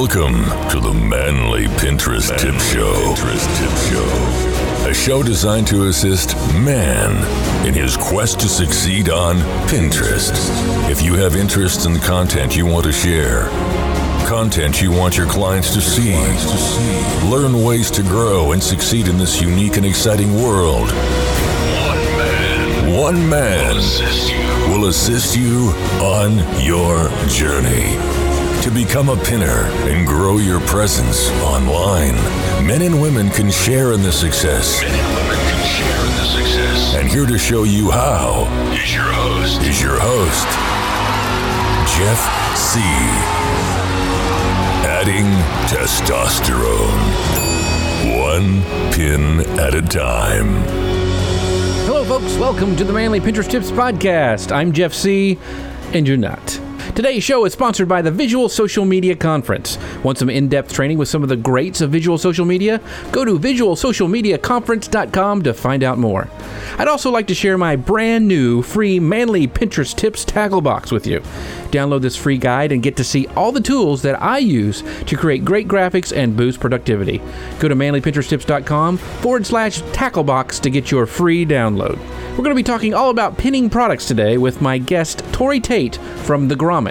Welcome to the Manly Pinterest Tip Show. Pinterest Tip Show. A show designed to assist man in his quest to succeed on Pinterest. If you have interest in the content you want to share, content you want your clients to see, learn ways to grow and succeed in this unique and exciting world. One man. One man will assist you on your journey to become a pinner and grow your presence online. Men and women can share in the success. Men and women can share in the success. And here to show you how is your host. Is your host, Jeff Sieh Adding testosterone. One pin at a time. Hello, folks. Welcome to the Manly Pinterest Tips Podcast. I'm Jeff Sieh, and you're not. Today's show is sponsored by the Visual Social Media Conference. Want some in depth training with some of the greats of visual social media? Go to visualsocialmediaconference.com to find out more. I'd also like to share my brand new free Manly Pinterest Tips tackle box with you. Download this free guide and get to see all the tools that I use to create great graphics and boost productivity. Go to manlypinteresttips.com forward slash tackle box to get your free download. We're going to be talking all about pinning products today with my guest, Tori Tait from The Grommet.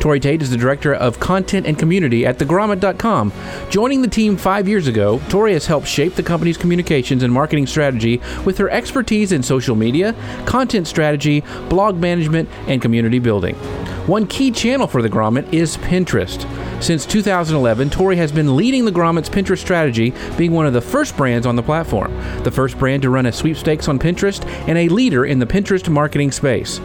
Tori Tait is the Director of Content and Community at TheGrommet.com. Joining the team five years ago, Tori has helped shape the company's communications and marketing strategy with her expertise in social media, content strategy, blog management, and community building. One key channel for The Grommet is Pinterest. Since 2011, Tori has been leading the Grommet's Pinterest strategy, being one of the first brands on the platform, the first brand to run a sweepstakes on Pinterest, and a leader in the Pinterest marketing space.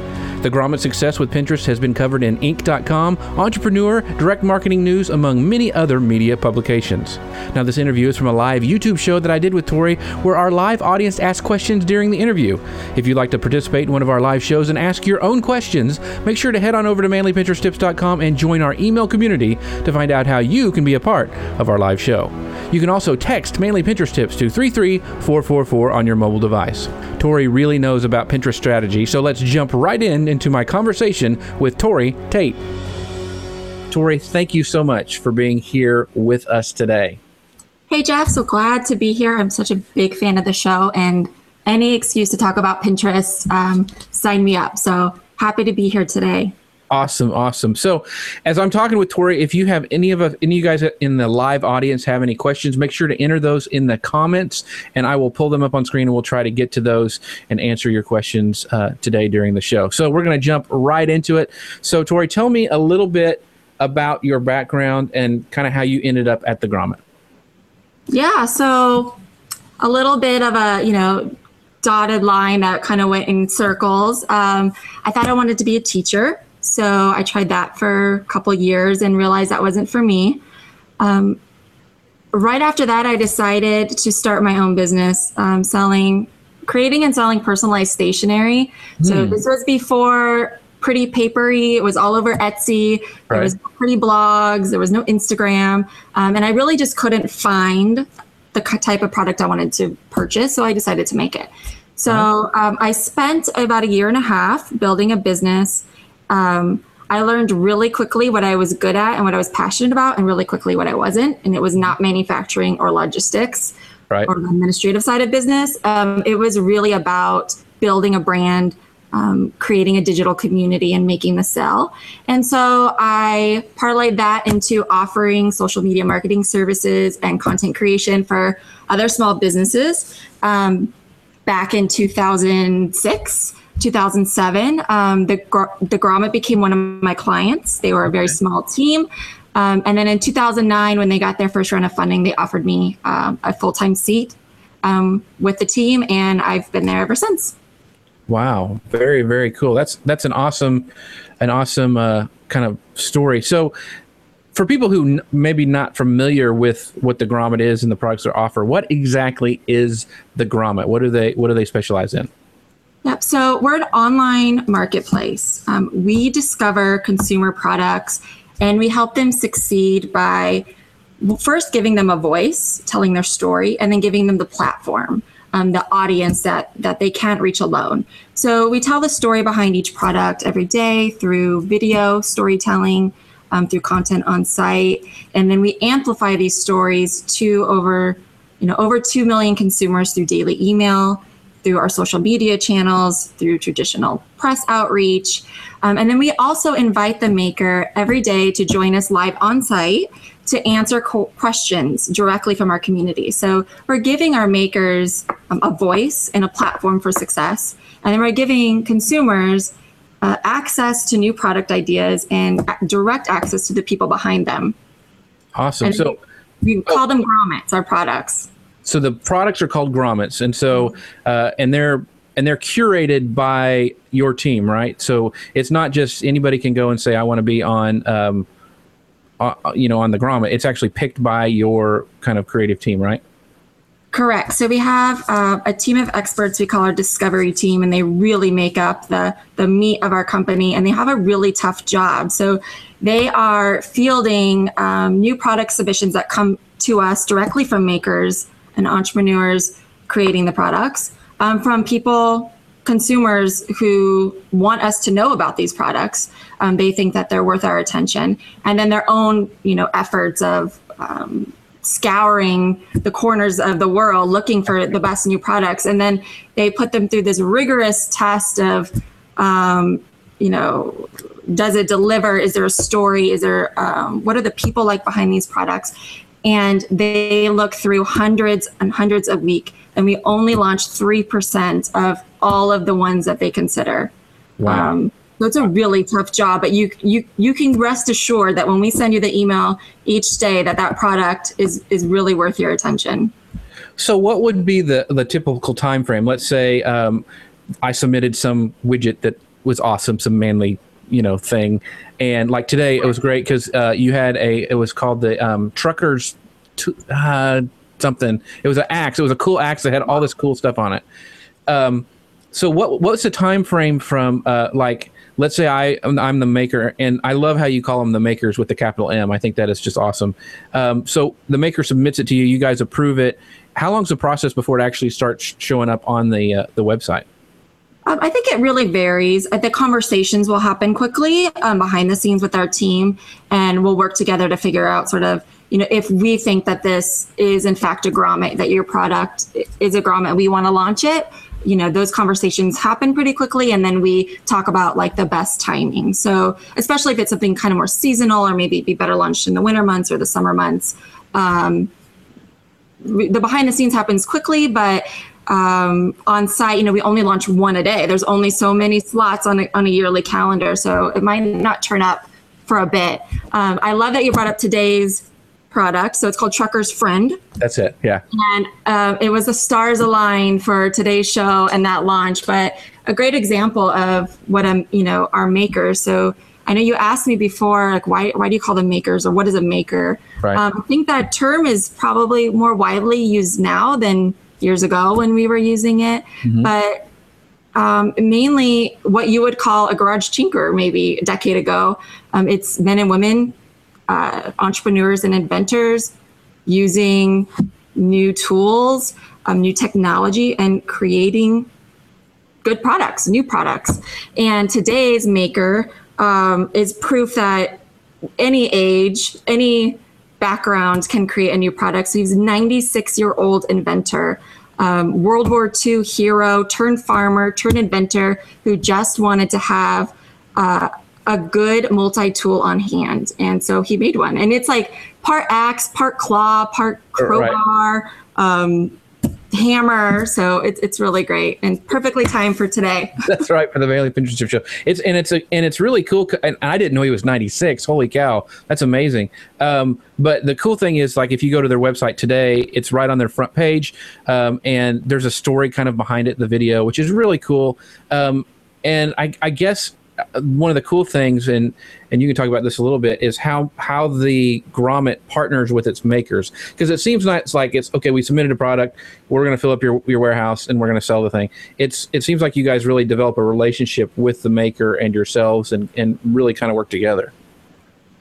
The Grommet success with Pinterest has been covered in Inc.com, Entrepreneur, Direct Marketing News, among many other media publications. Now, this interview is from a live YouTube show that I did with Tori, where our live audience asked questions during the interview. If you'd like to participate in one of our live shows and ask your own questions, make sure to head on over to manlypinteresttips.com and join our email community to find out how you can be a part of our live show. You can also text Manly Pinterest Tips to 33444 on your mobile device. Tori really knows about Pinterest strategy, so let's jump right in into my conversation with Tori Tait. Tori, thank you so much for being here with us today. Hey, Jeff, so glad to be here. I'm such a big fan of the show, and any excuse to talk about Pinterest, um, sign me up. So happy to be here today. Awesome, awesome. So, as I'm talking with Tori, if you have any of us, any of you guys in the live audience have any questions, make sure to enter those in the comments, and I will pull them up on screen, and we'll try to get to those and answer your questions uh, today during the show. So, we're going to jump right into it. So, Tori, tell me a little bit about your background and kind of how you ended up at the Grommet. Yeah, so a little bit of a you know dotted line that kind of went in circles. Um, I thought I wanted to be a teacher. So I tried that for a couple years and realized that wasn't for me. Um, right after that, I decided to start my own business, um, selling, creating and selling personalized stationery. Mm. So hmm. this was before pretty papery. It was all over Etsy. There right. was no pretty blogs. There was no Instagram, um, and I really just couldn't find the type of product I wanted to purchase. So I decided to make it. So um, I spent about a year and a half building a business um, I learned really quickly what I was good at and what I was passionate about, and really quickly what I wasn't. And it was not manufacturing or logistics right. or the administrative side of business. Um, it was really about building a brand, um, creating a digital community, and making the sell. And so I parlayed that into offering social media marketing services and content creation for other small businesses um, back in 2006. 2007, um, the, the Grommet became one of my clients. They were a very small team. Um, and then in 2009, when they got their first round of funding, they offered me um, a full time seat um, with the team, and I've been there ever since. Wow, very very cool. That's that's an awesome, an awesome uh, kind of story. So, for people who n- maybe not familiar with what the Grommet is and the products they offer, what exactly is the Grommet? What do they what do they specialize in? Yep. So we're an online marketplace. Um, we discover consumer products and we help them succeed by first giving them a voice, telling their story, and then giving them the platform, um, the audience that that they can't reach alone. So we tell the story behind each product every day through video storytelling, um, through content on site, and then we amplify these stories to over, you know, over two million consumers through daily email, through our social media channels, through traditional press outreach. Um, and then we also invite the maker every day to join us live on site to answer co- questions directly from our community. So we're giving our makers um, a voice and a platform for success. And then we're giving consumers uh, access to new product ideas and direct access to the people behind them. Awesome. And so we, we call them grommets, our products so the products are called grommets and so uh, and they're and they're curated by your team right so it's not just anybody can go and say i want to be on um, uh, you know on the grommet it's actually picked by your kind of creative team right Correct. So we have uh, a team of experts we call our discovery team, and they really make up the the meat of our company, and they have a really tough job. So they are fielding um, new product submissions that come to us directly from makers and entrepreneurs creating the products um, from people consumers who want us to know about these products um, they think that they're worth our attention. And then their own you know efforts of um, scouring the corners of the world looking for the best new products. And then they put them through this rigorous test of um, you know does it deliver? Is there a story? Is there um, what are the people like behind these products and they look through hundreds and hundreds a week and we only launch 3% of all of the ones that they consider. Wow. Um, so it's a really tough job but you you you can rest assured that when we send you the email each day that that product is is really worth your attention. So what would be the the typical time frame let's say um, i submitted some widget that was awesome some manly you know thing. And like today it was great because uh, you had a it was called the um, truckers t- uh, something. It was an axe. It was a cool axe that had all this cool stuff on it. Um, so what what's the time frame from uh, like let's say I I'm the maker and I love how you call them the makers with the capital M. I think that is just awesome. Um, so the maker submits it to you. You guys approve it. How long's the process before it actually starts showing up on the uh, the website um, I think it really varies. The conversations will happen quickly um, behind the scenes with our team, and we'll work together to figure out sort of, you know, if we think that this is in fact a grommet, that your product is a grommet, we want to launch it. You know, those conversations happen pretty quickly, and then we talk about like the best timing. So, especially if it's something kind of more seasonal, or maybe be better launched in the winter months or the summer months. Um, the behind the scenes happens quickly, but um, on site, you know, we only launch one a day. There's only so many slots on a, on a yearly calendar, so it might not turn up for a bit. Um, I love that you brought up today's product. So it's called Trucker's Friend. That's it. Yeah. And uh, it was the stars aligned for today's show and that launch, but a great example of what I'm, you know, our makers. So I know you asked me before, like, why, why do you call them makers or what is a maker? Right. Um, I think that term is probably more widely used now than years ago when we were using it. Mm-hmm. But um, mainly what you would call a garage tinker maybe a decade ago. Um, it's men and women, uh, entrepreneurs and inventors using new tools, um, new technology, and creating good products, new products. And today's maker um, is proof that any age, any background can create a new product. So he's a 96 year old inventor, um, World War II hero, turned farmer, turned inventor who just wanted to have uh, a good multi tool on hand. And so he made one. And it's like part axe, part claw, part crowbar. Right. Um, hammer. So it's it's really great and perfectly timed for today. That's right for the Valley Pinterest Show. It's and it's a, and it's really cool. And I didn't know he was 96. Holy cow, that's amazing. Um, but the cool thing is, like, if you go to their website today, it's right on their front page, um, and there's a story kind of behind it, the video, which is really cool. Um, and I, I guess one of the cool things, and and you can talk about this a little bit, is how how the grommet partners with its makers. Because it seems not, it's like it's okay. We submitted a product, we're going to fill up your your warehouse, and we're going to sell the thing. It's it seems like you guys really develop a relationship with the maker and yourselves, and and really kind of work together.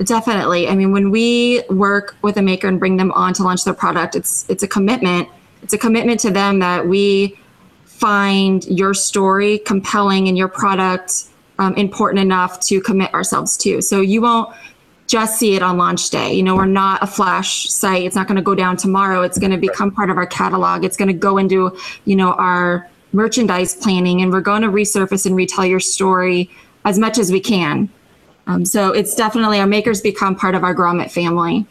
Definitely. I mean, when we work with a maker and bring them on to launch their product, it's it's a commitment. It's a commitment to them that we find your story compelling and your product um, important enough to commit ourselves to. So you won't just see it on launch day. You know, we're not a flash site. It's not going to go down tomorrow. It's going to become part of our catalog. It's going to go into, you know, our merchandise planning and we're going to resurface and retell your story as much as we can. Um, so it's definitely our makers become part of our grommet family.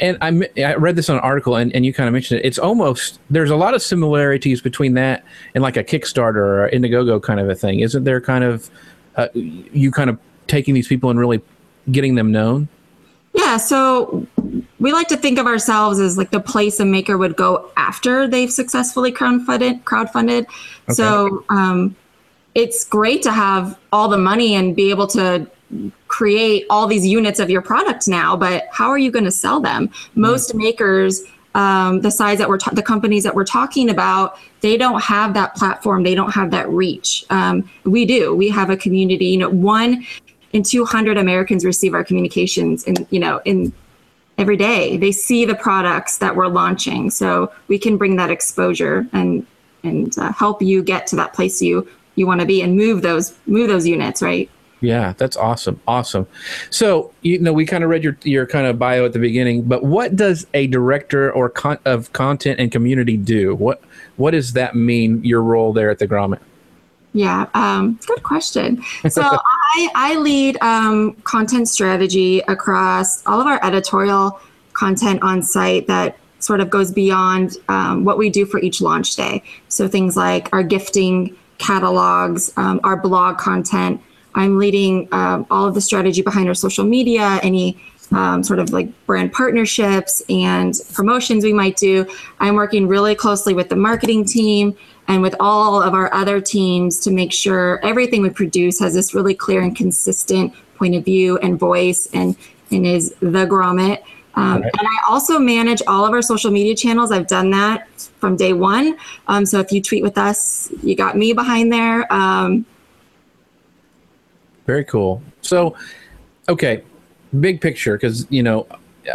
And I, I read this on an article, and, and you kind of mentioned it. It's almost there's a lot of similarities between that and like a Kickstarter or Indiegogo kind of a thing. Isn't there kind of uh, you kind of taking these people and really getting them known? Yeah, so we like to think of ourselves as like the place a maker would go after they've successfully crowdfunded. Crowdfunded. Okay. So um, it's great to have all the money and be able to create all these units of your product now. But how are you going to sell them? Most mm-hmm. makers um, the size that we're ta- the companies that we're talking about they don't have that platform. They don't have that reach. Um, we do. We have a community. You know one in 200 americans receive our communications and you know in every day. They see the products that we're launching. So we can bring that exposure and and uh, help you get to that place you you want to be and move those move those units right yeah, that's awesome. Awesome. So, you know, we kind of read your your kind of bio at the beginning, but what does a director or con- of content and community do? What what does that mean? Your role there at the Grommet? Yeah, um, good question. So I I lead um, content strategy across all of our editorial content on site that sort of goes beyond um, what we do for each launch day. So things like our gifting catalogs, um, our blog content I'm leading um, all of the strategy behind our social media, any um, sort of like brand partnerships and promotions we might do. I'm working really closely with the marketing team and with all of our other teams to make sure everything we produce has this really clear and consistent point of view and voice and, and is the grommet. Um, right. And I also manage all of our social media channels. I've done that from day one. Um, so if you tweet with us, you got me behind there. Um, very cool. So, okay, big picture, because you know,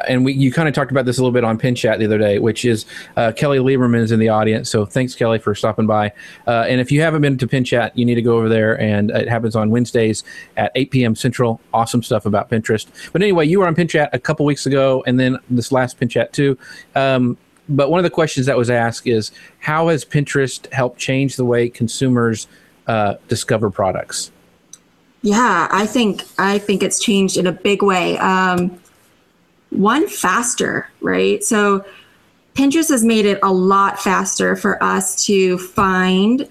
and we you kind of talked about this a little bit on Pin Chat the other day, which is uh, Kelly Lieberman is in the audience. So thanks, Kelly, for stopping by. Uh, and if you haven't been to Pin Chat, you need to go over there. And it happens on Wednesdays at 8 p.m. Central. Awesome stuff about Pinterest. But anyway, you were on Pin Chat a couple weeks ago, and then this last Pin Chat too. Um, but one of the questions that was asked is how has Pinterest helped change the way consumers uh, discover products? Yeah, I think I think it's changed in a big way. Um, one faster, right? So Pinterest has made it a lot faster for us to find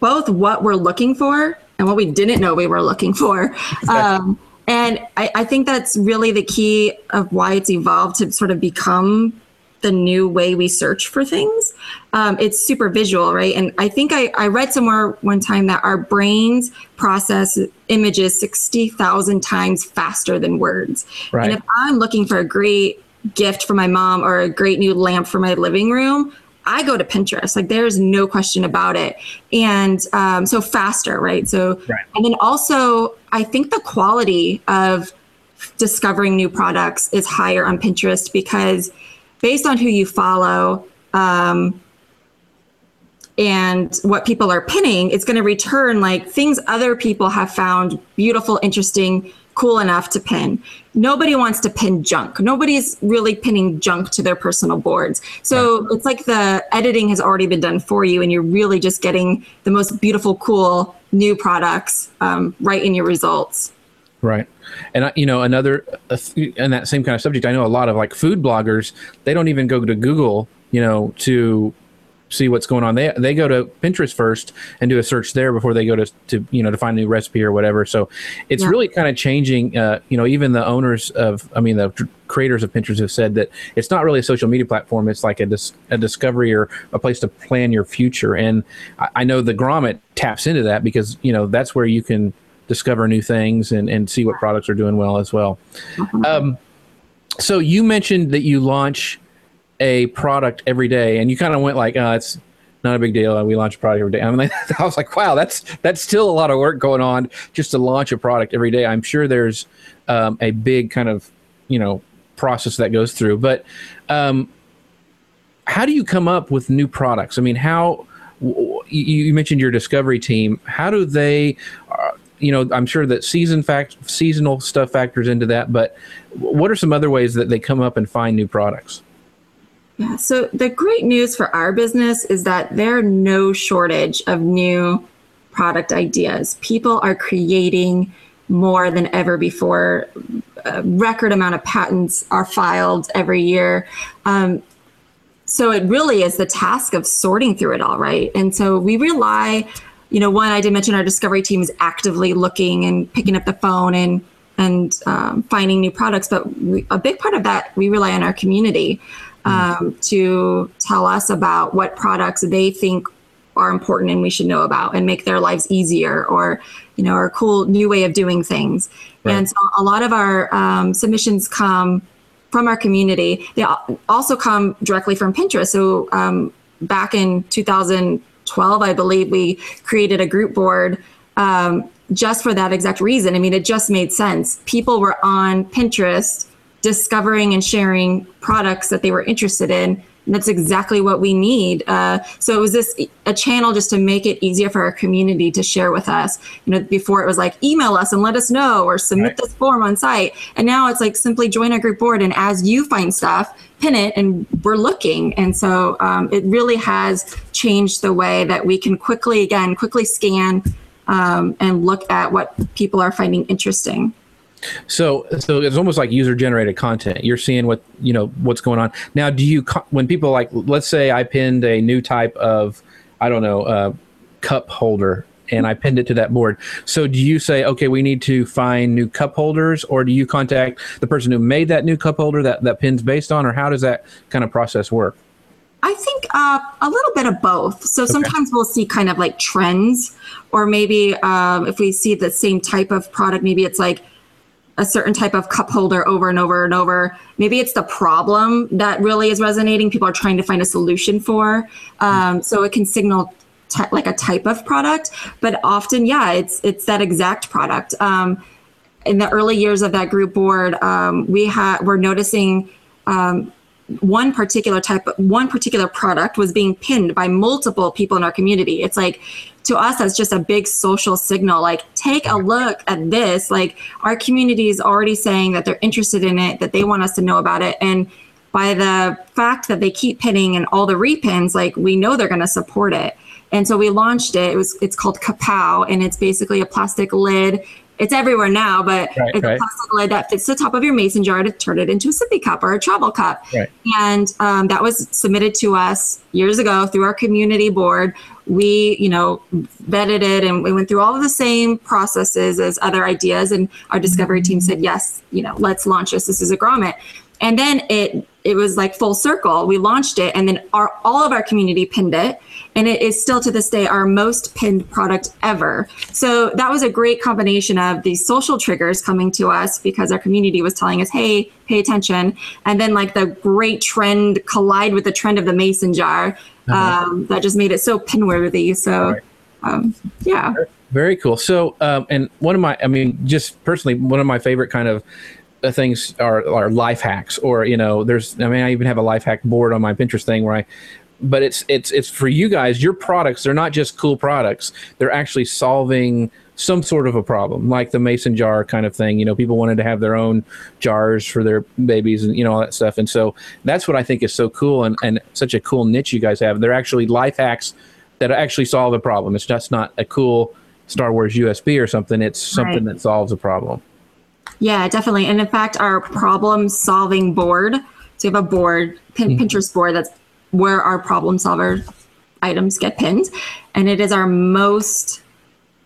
both what we're looking for and what we didn't know we were looking for. Um, and I, I, think that's really the key of why it's evolved to sort of become the new way we search for things. Um, it's super visual, right? And I think I, I read somewhere one time that our brains process images 60,000 times faster than words. Right. And if I'm looking for a great gift for my mom or a great new lamp for my living room, I go to Pinterest. Like there's no question about it. And um, so faster, right? So, right. and then also, I think the quality of discovering new products is higher on Pinterest because based on who you follow um, and what people are pinning, it's going to return like things other people have found beautiful, interesting, cool enough to pin. Nobody wants to pin junk. Nobody's really pinning junk to their personal boards. So right. it's like the editing has already been done for you, and you're really just getting the most beautiful, cool new products um, right in your results. Right. And you know, another and that same kind of subject, I know a lot of like food bloggers. They don't even go to Google, you know, to see what's going on. They they go to Pinterest first and do a search there before they go to to you know to find a new recipe or whatever. So it's yeah. really kind of changing. Uh, you know, even the owners of, I mean, the creators of Pinterest have said that it's not really a social media platform. It's like a dis- a discovery or a place to plan your future. And I, I know the Grommet taps into that because you know that's where you can discover new things and, and see what products are doing well as well. Mm-hmm. Um, so you mentioned that you launch a product every day, and you kind of went like, oh, it's not a big deal. We launch a product every day. I mean, I was like, wow, that's that's still a lot of work going on just to launch a product every day. I'm sure there's um, a big kind of you know process that goes through, but um, how do you come up with new products? I mean, how you mentioned your discovery team. How do they? Uh, you know, I'm sure that season fact seasonal stuff factors into that. But what are some other ways that they come up and find new products? Yeah. So the great news for our business is that there are no shortage of new product ideas. People are creating more than ever before. A record amount of patents are filed every year. Um, so it really is the task of sorting through it all, right? And so we rely, you know, one I did mention our discovery team is actively looking and picking up the phone and and um, finding new products, but we, a big part of that we rely on our community. Um, mm. to tell us about what products they think are important and we should know about and make their lives easier or you know or a cool new way of doing things. Right. and so a lot of our um, submissions come from our community. They also come directly from pinterest. So um, back in 2012 i believe we created a group board um, just for that exact reason. I mean it just made sense. People were on pinterest discovering and sharing products that they were interested in and that's exactly what we need. Uh, so it was this a channel just to make it easier for our community to share with us. You know, before it was like email us and let us know or submit right. this form on site, and now it's like simply join our group board and as you find stuff, pin it, and we're looking. And so um, it really has changed the way that we can quickly, again, quickly scan um, and look at what people are finding interesting. So, so it's almost like user generated content. You're seeing what you know what's going on now. Do you when people like, let's say I pinned a new type of, I don't know, uh, cup holder, and I pinned it to that board. So, do you say, okay, we need to find new cup holders, or do you contact the person who made that new cup holder that that pin's based on, or how does that kind of process work? I think uh, a little bit of both. So okay. sometimes we'll see kind of like trends, or maybe um, if we see the same type of product, maybe it's like a certain type of cup holder over and over and over. Maybe it's the problem that really is resonating. People are trying to find a solution for. Um, so it can signal t- like a type of product, but often, yeah, it's it's that exact product. Um, in the early years of that group board, um, we had we're noticing um, one particular type one particular product was being pinned by multiple people in our community. It's like to us that's just a big social signal. Like take a look at this. Like our community is already saying that they're interested in it that they want us to know about it. And by the fact that they keep pinning and all the repins like we know they're going to support it. And so we launched it. It was it's called Cuppow and it's basically a plastic lid it's everywhere now, but right, it's right. a plastic lid that fits the top of your mason jar to turn it into a sippy cup or a travel cup. Right. And um, that was submitted to us years ago through our community board. We, you know, vetted it and we went through all of the same processes as other ideas. And our discovery team said, yes, you know, let's launch this. This is a grommet. And then it it was like full circle. We launched it, and then our all of our community pinned it, and it is still to this day our most pinned product ever. So that was a great combination of these social triggers coming to us because our community was telling us, "Hey, pay attention," and then like the great trend collide with the trend of the mason jar uh-huh. um, that just made it so pin worthy. So, um, yeah. Very cool. So, um, and one of my, I mean, just personally, one of my favorite kind of Uh, things are, are life hacks or you know there's i mean i even have a life hack board on my pinterest thing where i but it's it's it's for you guys. Your products they're not just cool products. They're actually solving some sort of a problem like the mason jar kind of thing. You know people wanted to have their own jars for their babies and you know all that stuff. And so that's what i think is so cool and, and such a cool niche you guys have. They're actually life hacks that actually solve a problem. It's just not a cool star wars usb or something. It's something right. that solves a problem yeah, definitely. And in fact, our problem solving board, so we have a board, pin, mm-hmm. Pinterest board, that's where our problem solver items get pinned. And it is our most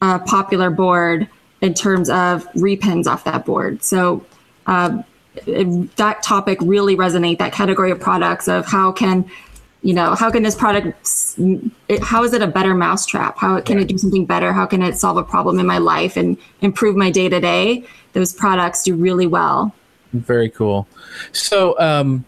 uh, popular board in terms of repins off that board. So uh, it, that topic really resonate, that category of products of how can you know how can this product it, how is it a better mousetrap? How can it do something better? How can it solve a problem in my life and improve my day to day those products do really well. Very cool. So um,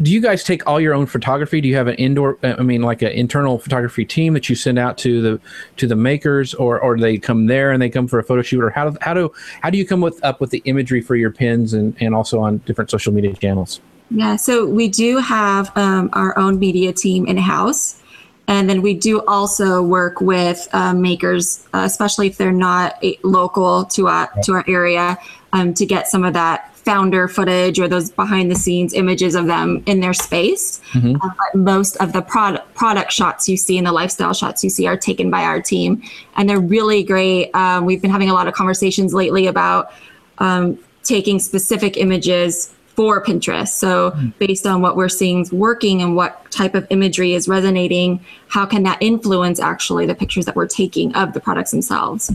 do you guys take all your own photography? Do you have an indoor i mean like an internal photography team that you send out to the to the makers or or they come there and they come for a photo shoot? Or how do how do how do you come with up with the imagery for your pins and and also on different social media channels yeah, so we do have um, our own media team in house. And then we do also work with uh, makers, uh, especially if they're not uh, local to our to our area, um, to get some of that founder footage or those behind the scenes images of them in their space. Mm-hmm. Uh, but most of the product product shots you see and the lifestyle shots you see are taken by our team, and they're really great. Um, we've been having a lot of conversations lately about um, taking specific images for Pinterest. So, hmm. based on what we're seeing is working and what type of imagery is resonating, how can that influence actually the pictures that we're taking of the products themselves?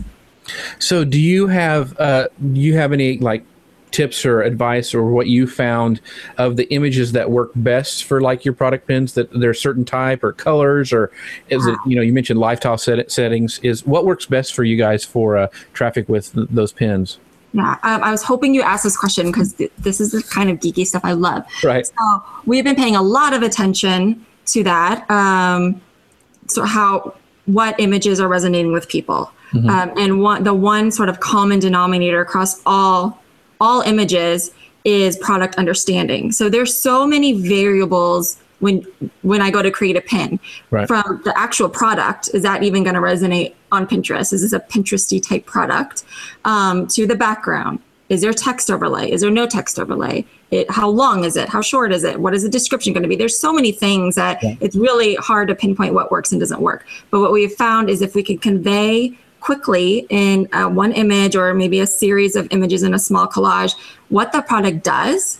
So, do you have uh, do you have any like tips or advice or what you found of the images that work best for like your product pins that there's certain type or colors or is it you know you mentioned lifestyle set- settings is what works best for you guys for uh, traffic with th- those pins yeah, um, I was hoping you asked this question because th- this is the kind of geeky stuff I love. Right. So we've been paying a lot of attention to that. Um, so how what images are resonating with people, mm-hmm. um, and one the one sort of common denominator across all all images is product understanding. So there's so many variables when when I go to create a pin right. from the actual product. Is that even going to resonate on Pinterest? Is this a Pinteresty type product? Um, to the background. Is there text overlay? Is there no text overlay? It, how long is it? How short is it? What is the description going to be? There's so many things that yeah. it's really hard to pinpoint what works and doesn't work. But what we've found is if we can convey quickly in uh, one image or maybe a series of images in a small collage what the product does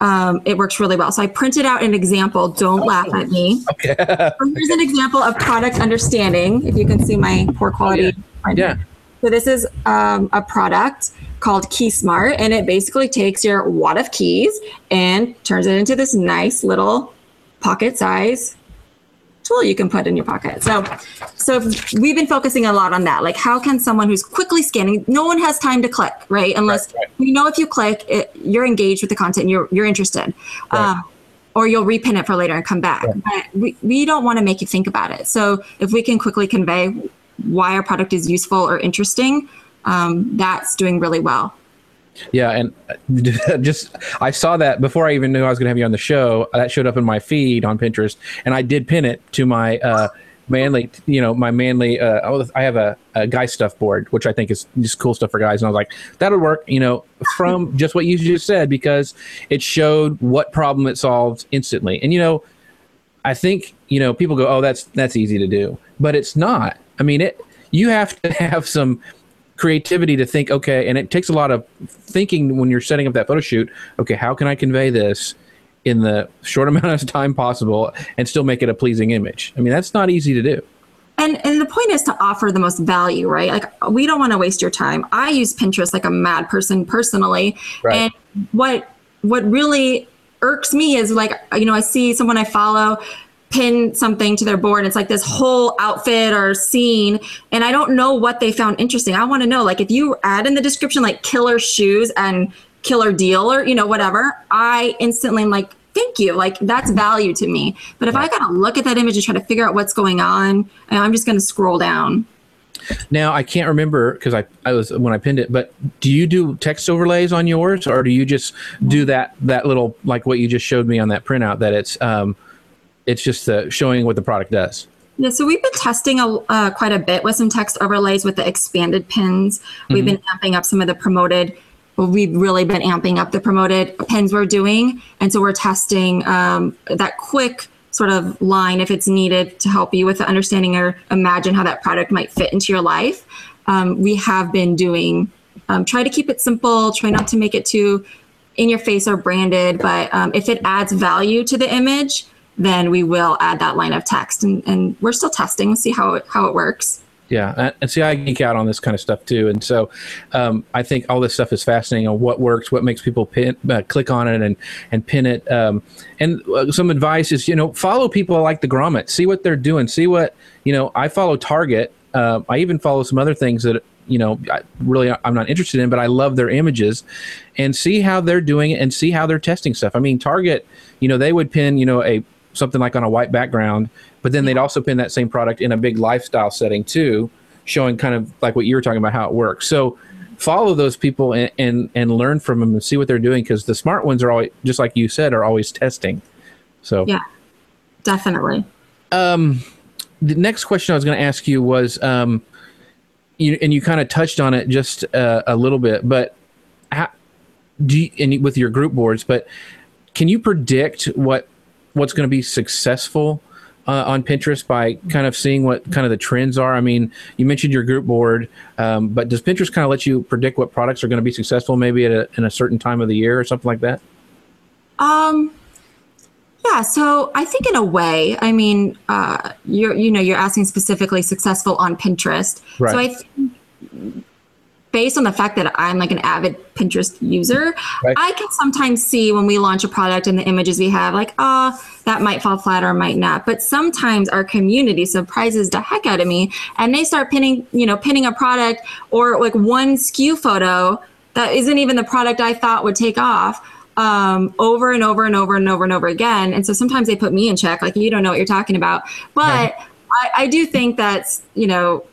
um, it works really well. So I printed out an example. Don't laugh at me. Okay. here's an example of product understanding. If you can see my poor quality. Oh, yeah. yeah. So this is um, a product called Key Smart, and it basically takes your wad of keys and turns it into this nice little pocket size tool you can put in your pocket. So, so we've been focusing a lot on that. Like, how can someone who's quickly scanning? No one has time to click, right? Unless right, right. you know if you click, it, you're engaged with the content. You're you're interested. Right. Um, or you'll repin it for later and come back. But we, we don't want to make you think about it. So if we can quickly convey why our product is useful or interesting, um, that's doing really well. Yeah, and just I saw that before I even knew I was going to have you on the show. That showed up in my feed on Pinterest, and I did pin it to my uh, manly, you know, my manly. Uh, oh, I have a, a guy stuff board, which I think is just cool stuff for guys, and I was like, that'll work, you know, from just what you just said because it showed what problem it solved instantly, and you know, I think you know people go, oh, that's that's easy to do, but it's not. I mean, it you have to have some creativity to think, okay, and it takes a lot of thinking when you're setting up that photo shoot. Okay, how can I convey this in the short amount of time possible and still make it a pleasing image? I mean, that's not easy to do. And and the point is to offer the most value, right? Like we don't want to waste your time. I use Pinterest like a mad person personally, right. and what what really irks me is like you know I see someone I follow pin something to their board. It's like this whole outfit or scene. And I don't know what they found interesting. I want to know, like, if you add in the description, like killer shoes and killer deal or, you know, whatever, I instantly am like, thank you. Like, that's value to me. But if I got to look at that image and try to figure out what's going on, I'm just going to scroll down. Now I can't remember because I, I was when I pinned it, but do you do text overlays on yours, or do you just do that that little like what you just showed me on that printout that it's um, it's just uh, showing what the product does. Yeah, so we've been testing a, uh, quite a bit with some text overlays with the expanded pins. Mm-hmm. We've been amping up some of the promoted. Well, we've really been amping up the promoted pins we're doing, and so we're testing um, that quick sort of line if it's needed to help you with the understanding or imagine how that product might fit into your life. Um, we have been doing um, try to keep it simple, try not to make it too in your face or branded, but um, if it adds value to the image, then we will add that line of text. And, and we're still testing, see how it, how it works. Yeah, and see, I geek out on this kind of stuff too, and so um, I think all this stuff is fascinating on what works, what makes people pin, uh, click on it and and pin it. Um, and uh, some advice is, you know, follow people like the Grommet, see what they're doing, see what you know. I follow Target. Uh, I even follow some other things that you know I really I'm not interested in, but I love their images, and see how they're doing it and see how they're testing stuff. I mean, Target, you know, they would pin you know a something like on a white background, but then they'd also pin that same product in a big lifestyle setting too, showing kind of like what you were talking about how it works. So follow those people and and, and learn from them and see what they're doing because the smart ones are always just like you said are always testing. So yeah, definitely. Um, the next question I was going to ask you was, um, you, and you kind of touched on it just uh, a little bit, but how, do you, and with your group boards, but can you predict what what's going to be successful uh, on Pinterest by kind of seeing what kind of the trends are? I mean, you mentioned your group board, um, but does Pinterest kind of let you predict what products are going to be successful, maybe at a, in a certain time of the year or something like that? Um, yeah, so I think in a way, I mean, uh, you're you know you're asking specifically successful on Pinterest. Right. So I think based on the fact that I'm like an avid Pinterest user, Right. I can sometimes see when we launch a product and the images we have, like, ah, that might fall flat or might not. But sometimes our community surprises the heck out of me and they start pinning, you know, pinning a product or like one SKU photo that isn't even the product I thought would take off um, over and over and over and over and over again. And so sometimes they put me in check, like, you don't know what you're talking about. But I, I do think that, you know,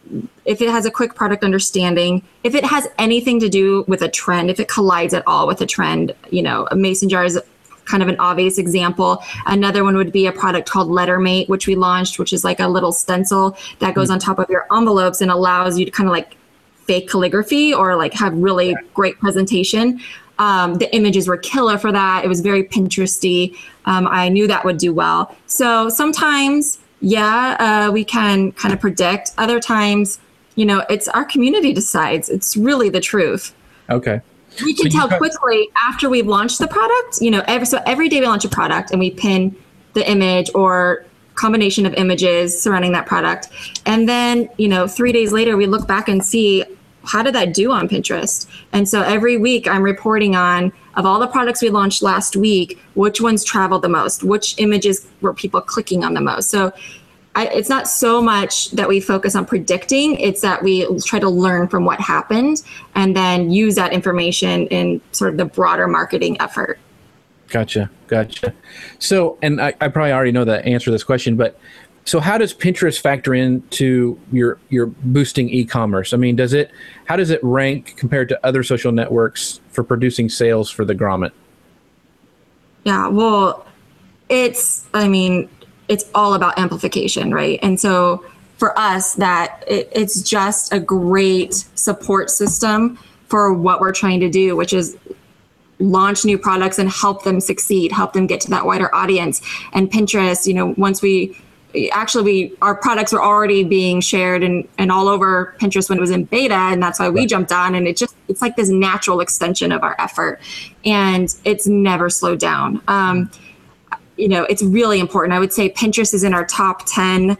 if it has a quick product understanding, if it has anything to do with a trend, if it collides at all with a trend, you know, a mason jar is kind of an obvious example. Another one would be a product called Lettermate, which we launched, which is like a little stencil that goes on top of your envelopes and allows you to kind of like fake calligraphy or like have really great presentation. Um, the images were killer for that. It was very Pinteresty. Um, I knew that would do well. So sometimes, yeah, uh, we can kind of predict. Other times, you know, it's our community decides. It's really the truth. Okay. We can So tell quickly after we've launched the product. You know, every so every day we launch a product and we pin the image or combination of images surrounding that product, and then you know, three days later we look back and see how did that do on Pinterest. And so every week I'm reporting on of all the products we launched last week, which ones traveled the most, which images were people clicking on the most. So I, it's not so much that we focus on predicting it's that we try to learn from what happened and then use that information in sort of the broader marketing effort Gotcha. Gotcha. So, and I, I probably already know the answer to this question, but so how does Pinterest factor into your your boosting e-commerce? I mean, does it how does it rank compared to other social networks for producing sales for the grommet? yeah well it's i mean it's all about amplification right and so for us that it, it's just a great support system for what we're trying to do which is launch new products and help them succeed, help them get to that wider audience. And Pinterest, you know, once we actually we our products were already being shared and, and all over Pinterest when it was in beta, and that's why we jumped on. And it just it's like this natural extension of our effort, and it's never slowed down. Um, you know, it's really important. I would say Pinterest is in our top ten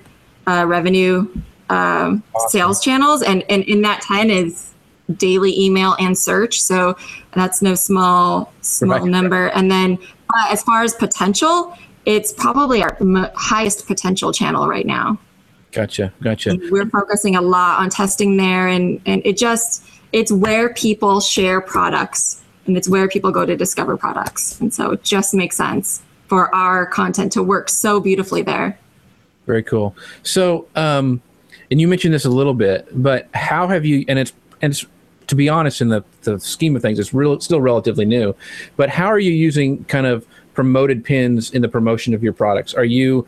uh, revenue um, sales channels, and, and in that ten is daily email and search. So that's no small small Right. number. And then uh, as far as potential, it's probably our m- highest potential channel right now. Gotcha. Gotcha. We're focusing a lot on testing there, and and it just it's where people share products, and it's where people go to discover products, and so it just makes sense for our content to work so beautifully there. Very cool. So, um, and you mentioned this a little bit, but how have you? And it's and it's to be honest, in the the scheme of things, it's real still relatively new. But how are you using kind of promoted pins in the promotion of your products? Are you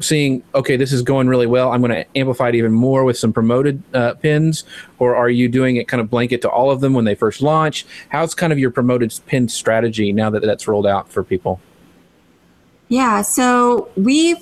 seeing okay, this is going really well. I'm going to amplify it even more with some promoted uh, pins, or are you doing it kind of blanket to all of them when they first launch? How's kind of your promoted pin strategy now that that's rolled out for people? Yeah, so we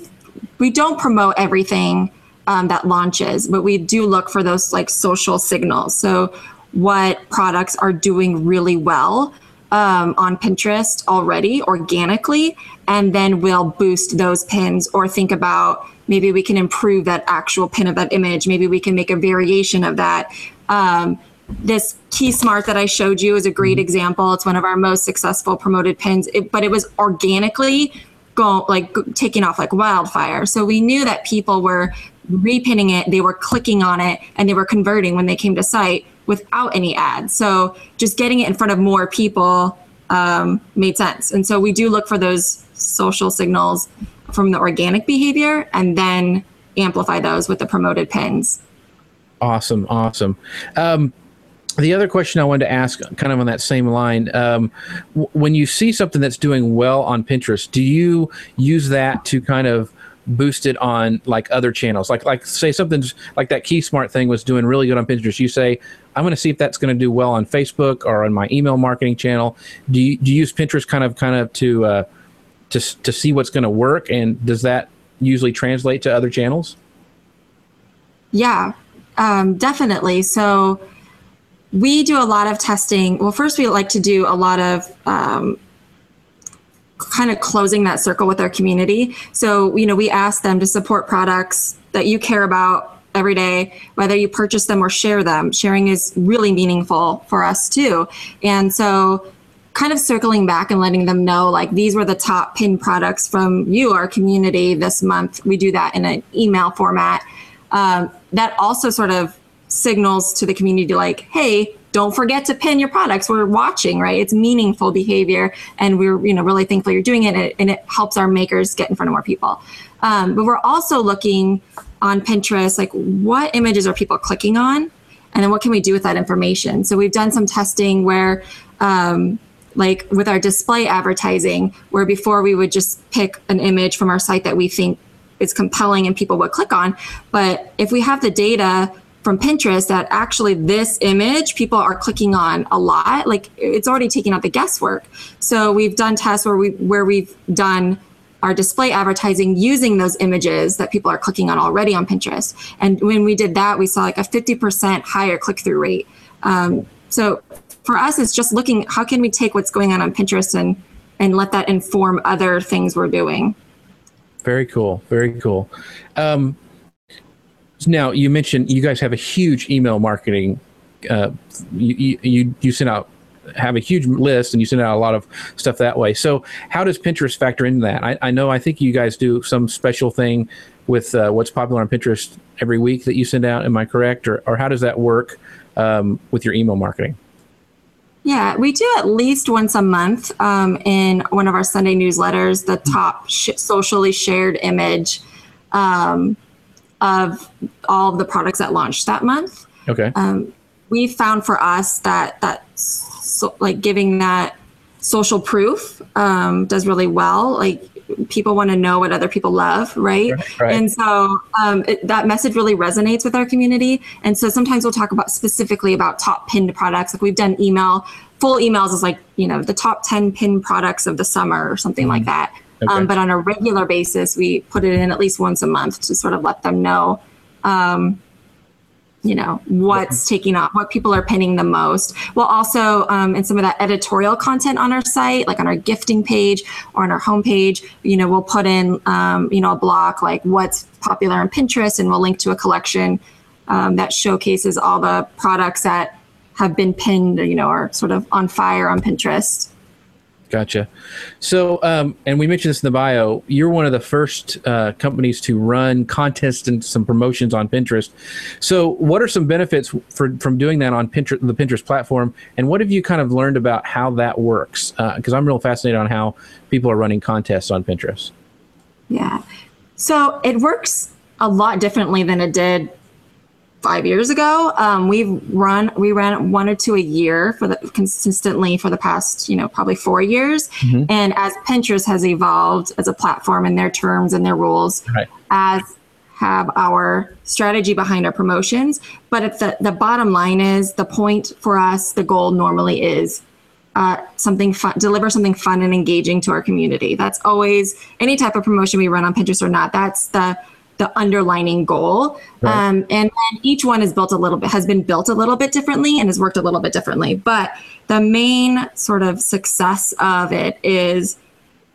we don't promote everything um, that launches, but we do look for those like social signals. So what products are doing really well um, on Pinterest already organically, and then we'll boost those pins or think about maybe we can improve that actual pin of that image. Maybe we can make a variation of that. Um, this Key Smart that I showed you is a great example. It's one of our most successful promoted pins, it, but it was organically go like taking off like wildfire. So we knew that people were repinning it, they were clicking on it, and they were converting when they came to site without any ads. So just getting it in front of more people um, made sense. And so we do look for those social signals from the organic behavior and then amplify those with the promoted pins. Awesome, awesome. Um, the other question I wanted to ask, kind of on that same line, um, w- when you see something that's doing well on Pinterest, do you use that to kind of boost it on like other channels? Like like say something like that Key Smart thing was doing really good on Pinterest. You say, I'm going to see if that's going to do well on Facebook or on my email marketing channel. Do you, do you use Pinterest kind of kind of to uh, to to see what's going to work, and does that usually translate to other channels? Yeah, um, definitely. So we do a lot of testing. Well, first we like to do a lot of um, kind of closing that circle with our community. So, you know, we ask them to support products that you care about every day, whether you purchase them or share them. Sharing is really meaningful for us too. And so, kind of circling back and letting them know like these were the top pin products from you, our community, this month. We do that in an email format. Um, that also sort of signals to the community like, hey, don't forget to pin your products. We're watching, right? It's meaningful behavior, and we're you know really thankful you're doing it, and it, helps our makers get in front of more people. Um, but we're also looking on Pinterest, like what images are people clicking on, and then what can we do with that information? So we've done some testing where. Um, like with our display advertising, where before we would just pick an image from our site that we think is compelling and people would click on. But if we have the data from Pinterest that actually this image people are clicking on a lot. Like it's already taking out the guesswork. So we've done tests where we where we've done our display advertising using those images that people are clicking on already on Pinterest. And when we did that, we saw like a 50% higher click through rate. Um, so for us, it's just looking how can we take what's going on on Pinterest and and let that inform other things we're doing. Very cool. Very cool. Um, now you mentioned you guys have a huge email marketing. Uh, you, you you send out have a huge list and you send out a lot of stuff that way. So how does Pinterest factor into that? I, I know I think you guys do some special thing with uh, what's popular on Pinterest every week that you send out. Am I correct, or or how does that work um, with your email marketing? Yeah, we do at least once a month um, in one of our Sunday newsletters, the top sh- socially shared image. Um, of all of the products that launched that month. Okay. Um, we found for us that that so, like giving that social proof um, does really well. Like people want to know what other people love, right? Right. And so um, it, that message really resonates with our community. And so sometimes we'll talk about specifically about top pinned products. Like we've done email, full emails is like you know the top ten pinned products of the summer or something like that. Okay. Um, but on a regular basis, we put it in at least once a month to sort of let them know, um, you know, what's taking off, what people are pinning the most. We'll also, um, in some of that editorial content on our site, like on our gifting page or on our homepage, you know, we'll put in, um, you know, a block like what's popular on Pinterest, and we'll link to a collection um, that showcases all the products that have been pinned, you know, are sort of on fire on Pinterest. Gotcha. So, um, and we mentioned this in the bio. You're one of the first uh, companies to run contests and some promotions on Pinterest. So, what are some benefits for from doing that on Pinterest, the Pinterest platform, and what have you kind of learned about how that works? Because uh, I'm real fascinated on how people are running contests on Pinterest. Yeah. So it works a lot differently than it did five years ago. Um, we've run we ran one or two a year for the consistently for the past you know probably four years. Mm-hmm. And as Pinterest has evolved as a platform and their terms and their rules, Right. as have our strategy behind our promotions. But if the the bottom line is the point for us, the goal normally is. Uh, something fun, deliver something fun and engaging to our community. That's always any type of promotion we run on Pinterest or not. That's the the underlining goal. Right. Um, and then each one is built a little bit, has been built a little bit differently and has worked a little bit differently. But the main sort of success of it is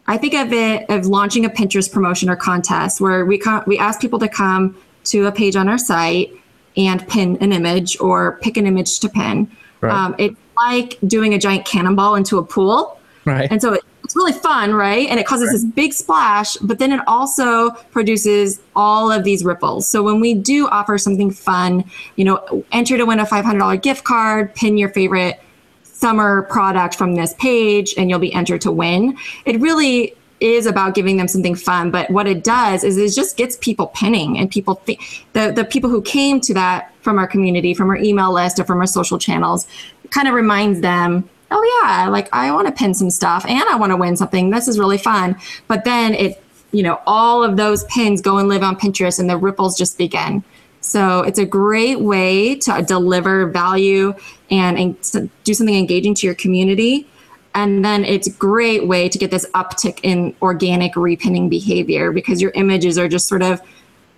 I think of it of launching a Pinterest promotion or contest where we we ask people to come to a page on our site and pin an image or pick an image to pin. Right. Um, it's like doing a giant cannonball into a pool. Right. And so it, it's really fun, right? And it causes this big splash, but then it also produces all of these ripples. So when we do offer something fun, you know, enter to win a $500 gift card, pin your favorite summer product from this page, and you'll be entered to win. It really is about giving them something fun, but what it does is it just gets people pinning and people think the, the people who came to that from our community, from our email list or from our social channels, kind of reminds them oh yeah like i want to pin some stuff and i want to win something this is really fun but then it you know, all of those pins go and live on Pinterest and the ripples just begin. So it's a great way to deliver value and, and do something engaging to your community. And then it's a great way to get this uptick in organic repinning behavior because your images are just sort of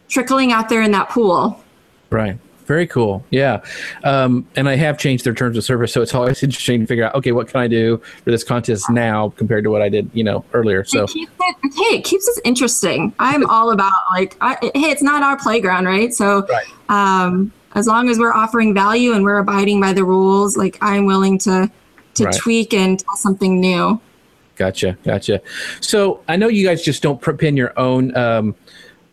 trickling out there in that pool. Right. Very cool. Yeah. Um, and I have changed their terms of service. So it's always interesting to figure out, okay, what can I do for this contest now compared to what I did, you know, earlier. So, it it, hey, it keeps us interesting. I'm all about like, I, hey, it's not our playground, right? So, right. Um, as long as we're offering value and we're abiding by the rules, like I'm willing to, to right. tweak and tell something new. Gotcha. Gotcha. So I know you guys just don't pin your own, um,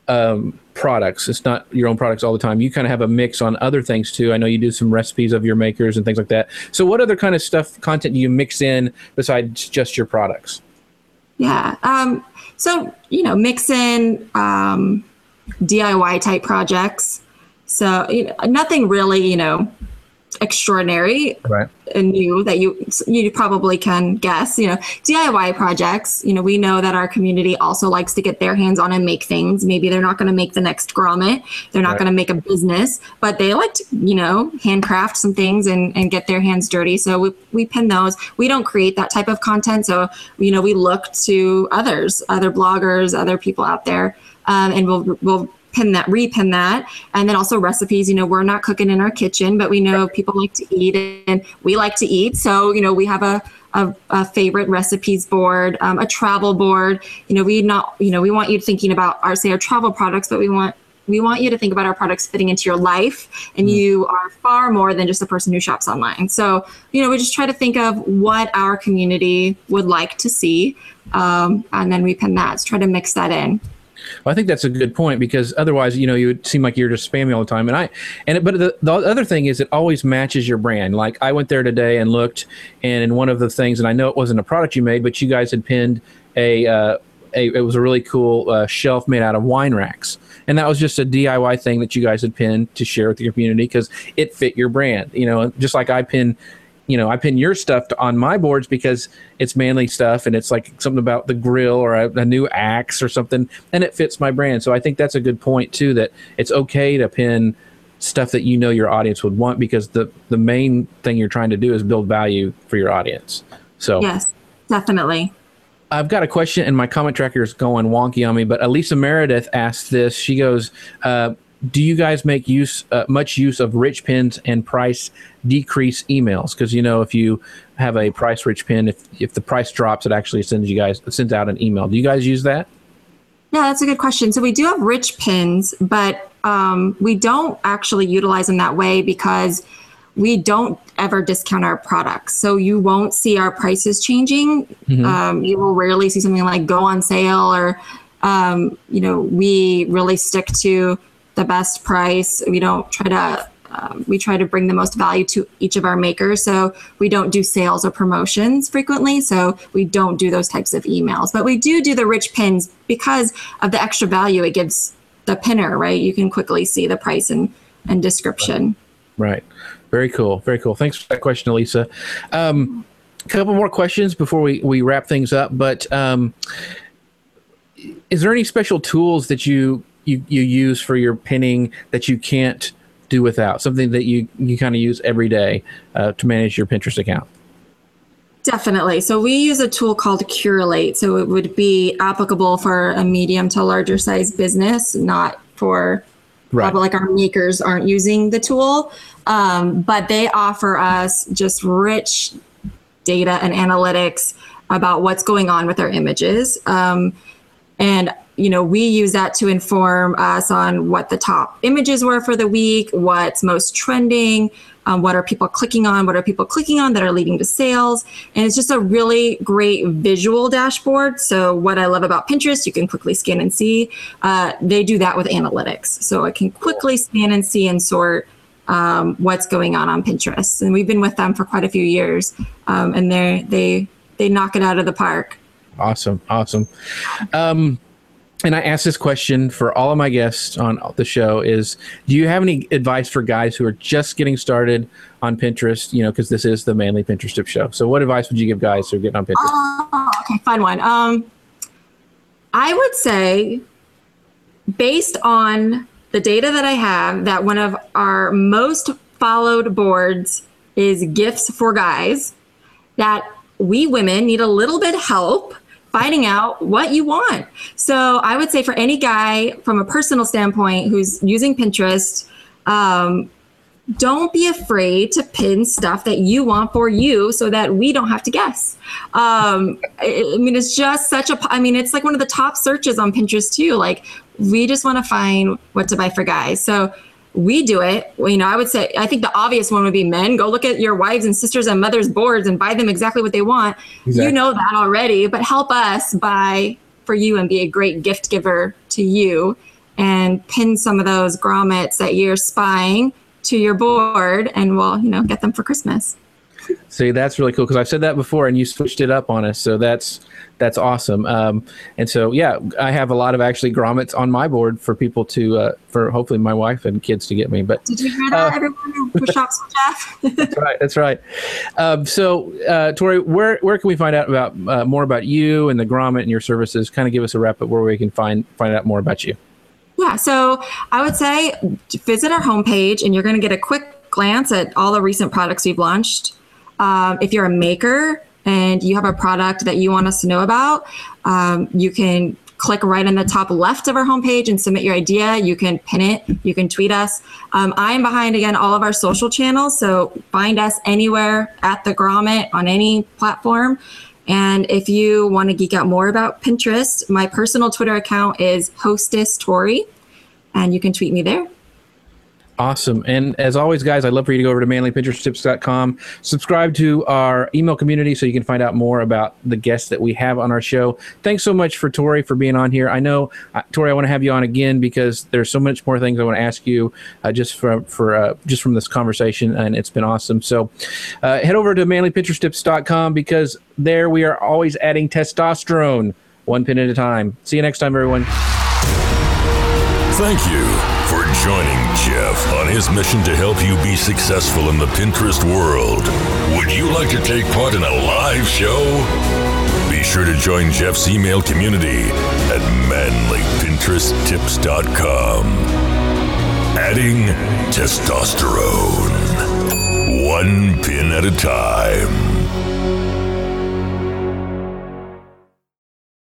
um, products. It's not your own products all the time. You kind of have a mix on other things too. I know you do some recipes of your makers and things like that. So, what other kind of stuff, content do you mix in besides just your products? Yeah. Um, so, you know, mix in um, DIY type projects. So, you know, nothing really, you know, extraordinary right. and new that you you probably can guess you know diy projects you know we know that our community also likes to get their hands on and make things. Maybe they're not going to make the next grommet. They're not right. going to make a business but they like to you know handcraft some things and, and get their hands dirty. So we, we pin those. We don't create that type of content. So you know we look to others other bloggers other people out there um, and we'll we'll pin that, repin that. And then also recipes, you know, we're not cooking in our kitchen, but we know people like to eat and we like to eat. So, you know, we have a, a, a favorite recipes board, um, a travel board. You know, we not, you know, we want you thinking about our, say our travel products, but we want we want you to think about our products fitting into your life and mm. you are far more than just a person who shops online so you know we just try to think of what our community would like to see um, and then we pin that try to mix that in well, I think that's a good point because otherwise, you know, you would seem like you're just spamming all the time. And I, and it, but the, the other thing is it always matches your brand. Like I went there today and looked, and in one of the things, and I know it wasn't a product you made, but you guys had pinned a, uh, a it was a really cool uh, shelf made out of wine racks. And that was just a DIY thing that you guys had pinned to share with your community because it fit your brand. You know, just like I pin you know, I pin your stuff to, on my boards because it's manly stuff and it's like something about the grill or a, a, new axe or something, and it fits my brand. So I think that's a good point too. That it's okay to pin stuff that you know your audience would want because the the main thing you're trying to do is build value for your audience. So yes, definitely. I've got a question, and my comment tracker is going wonky on me. But Elisa Meredith asked this. She goes, uh, do you guys make use uh, much use of rich pins and price decrease emails? Because you know if you have a price rich pin if if the price drops it actually sends you guys sends out an email. Do you guys use that? Yeah that's a good question. So we do have rich pins but um, we don't actually utilize them that way because we don't ever discount our products. So you won't see our prices changing. Mm-hmm. um, you will rarely see something like go on sale or um, you know we really stick to the best price. We don't try to um, we try to bring the most value to each of our makers. So we don't do sales or promotions frequently. So we don't do those types of emails. But we do do the rich pins because of the extra value it gives the pinner, right? You can quickly see the price and, and description. Right. Very cool. Very cool. Thanks for that question, Elisa. Um, a couple more questions before we, we wrap things up. But um, is there any special tools that you you, you use for your pinning that you can't do without? Something that you, you kind of use every day uh, to manage your Pinterest account? Definitely. So we use a tool called Curalate. So it would be applicable for a medium to larger size business, not for right. like our makers aren't using the tool. Um, but they offer us just rich data and analytics about what's going on with our images. Um, and you know, we use that to inform us on what the top images were for the week, what's most trending, um, what are people clicking on, what are people clicking on that are leading to sales. And it's just a really great visual dashboard. So, what I love about Pinterest, you can quickly scan and see. Uh, they do that with analytics. So, I can quickly scan and see and sort um, what's going on on Pinterest. And we've been with them for quite a few years, um, and they they they knock it out of the park. Awesome, awesome. Um, and I ask this question for all of my guests on the show is do you have any advice for guys who are just getting started on Pinterest, you know, because this is the manly Pinterest tip show. So what advice would you give guys who are getting on Pinterest? Oh, okay, fun one. Um I would say, based on the data that I have, that one of our most followed boards is gifts for guys, that we women need a little bit help finding out what you want. So I would say for any guy from a personal standpoint who's using Pinterest, um, don't be afraid to pin stuff that you want for you so that we don't have to guess. Um, I, I mean, it's just such a, I mean, it's like one of the top searches on Pinterest too. Like, we just want to find what to buy for guys. So we do it. Well, you know, I would say, I think the obvious one would be men. Go look at your wives and sisters and mothers' boards and buy them exactly what they want. Exactly. You know that already, but help us buy for you and be a great gift giver to you and pin some of those grommets that you're spying to your board and we'll, you know, get them for Christmas. See, that's really cool because I've said that before, and you switched it up on us. So that's that's awesome. Um, and so yeah, I have a lot of actually grommets on my board for people to uh, for hopefully my wife and kids to get me. But did you hear that, uh, everyone who shops with Jeff? that's right. That's right. Um, so uh, Tori, where where can we find out about uh, more about you and the grommet and your services? Kind of give us a wrap up where we can find find out more about you. Yeah, so I would say visit our homepage and you're going to get a quick glance at all the recent products we've launched. Um, if you're a maker and you have a product that you want us to know about, um, you can click right in the top left of our homepage and submit your idea. You can pin it, you can tweet us. Um, I'm behind again all of our social channels, so find us anywhere at the Grommet on any platform. And if you want to geek out more about Pinterest, my personal Twitter account is Hostess Tori, and you can tweet me there. Awesome. And as always, guys, I'd love for you to go over to manlypinteresttips.com, subscribe to our email community so you can find out more about the guests that we have on our show. Thanks so much for Tori for being on here. I know, uh, Tori, I want to have you on again because there's so much more things I want to ask you uh, just from for uh, just from this conversation, and it's been awesome. So uh, head over to manlypinteresttips.com because there we are always adding testosterone one pin at a time. See you next time, everyone. Thank you joining Jeff on his mission to help you be successful in the Pinterest world. Would you like to take part in a live show? Be sure to join Jeff's email community at manlypinteresttips.com. Adding testosterone, one pin at a time.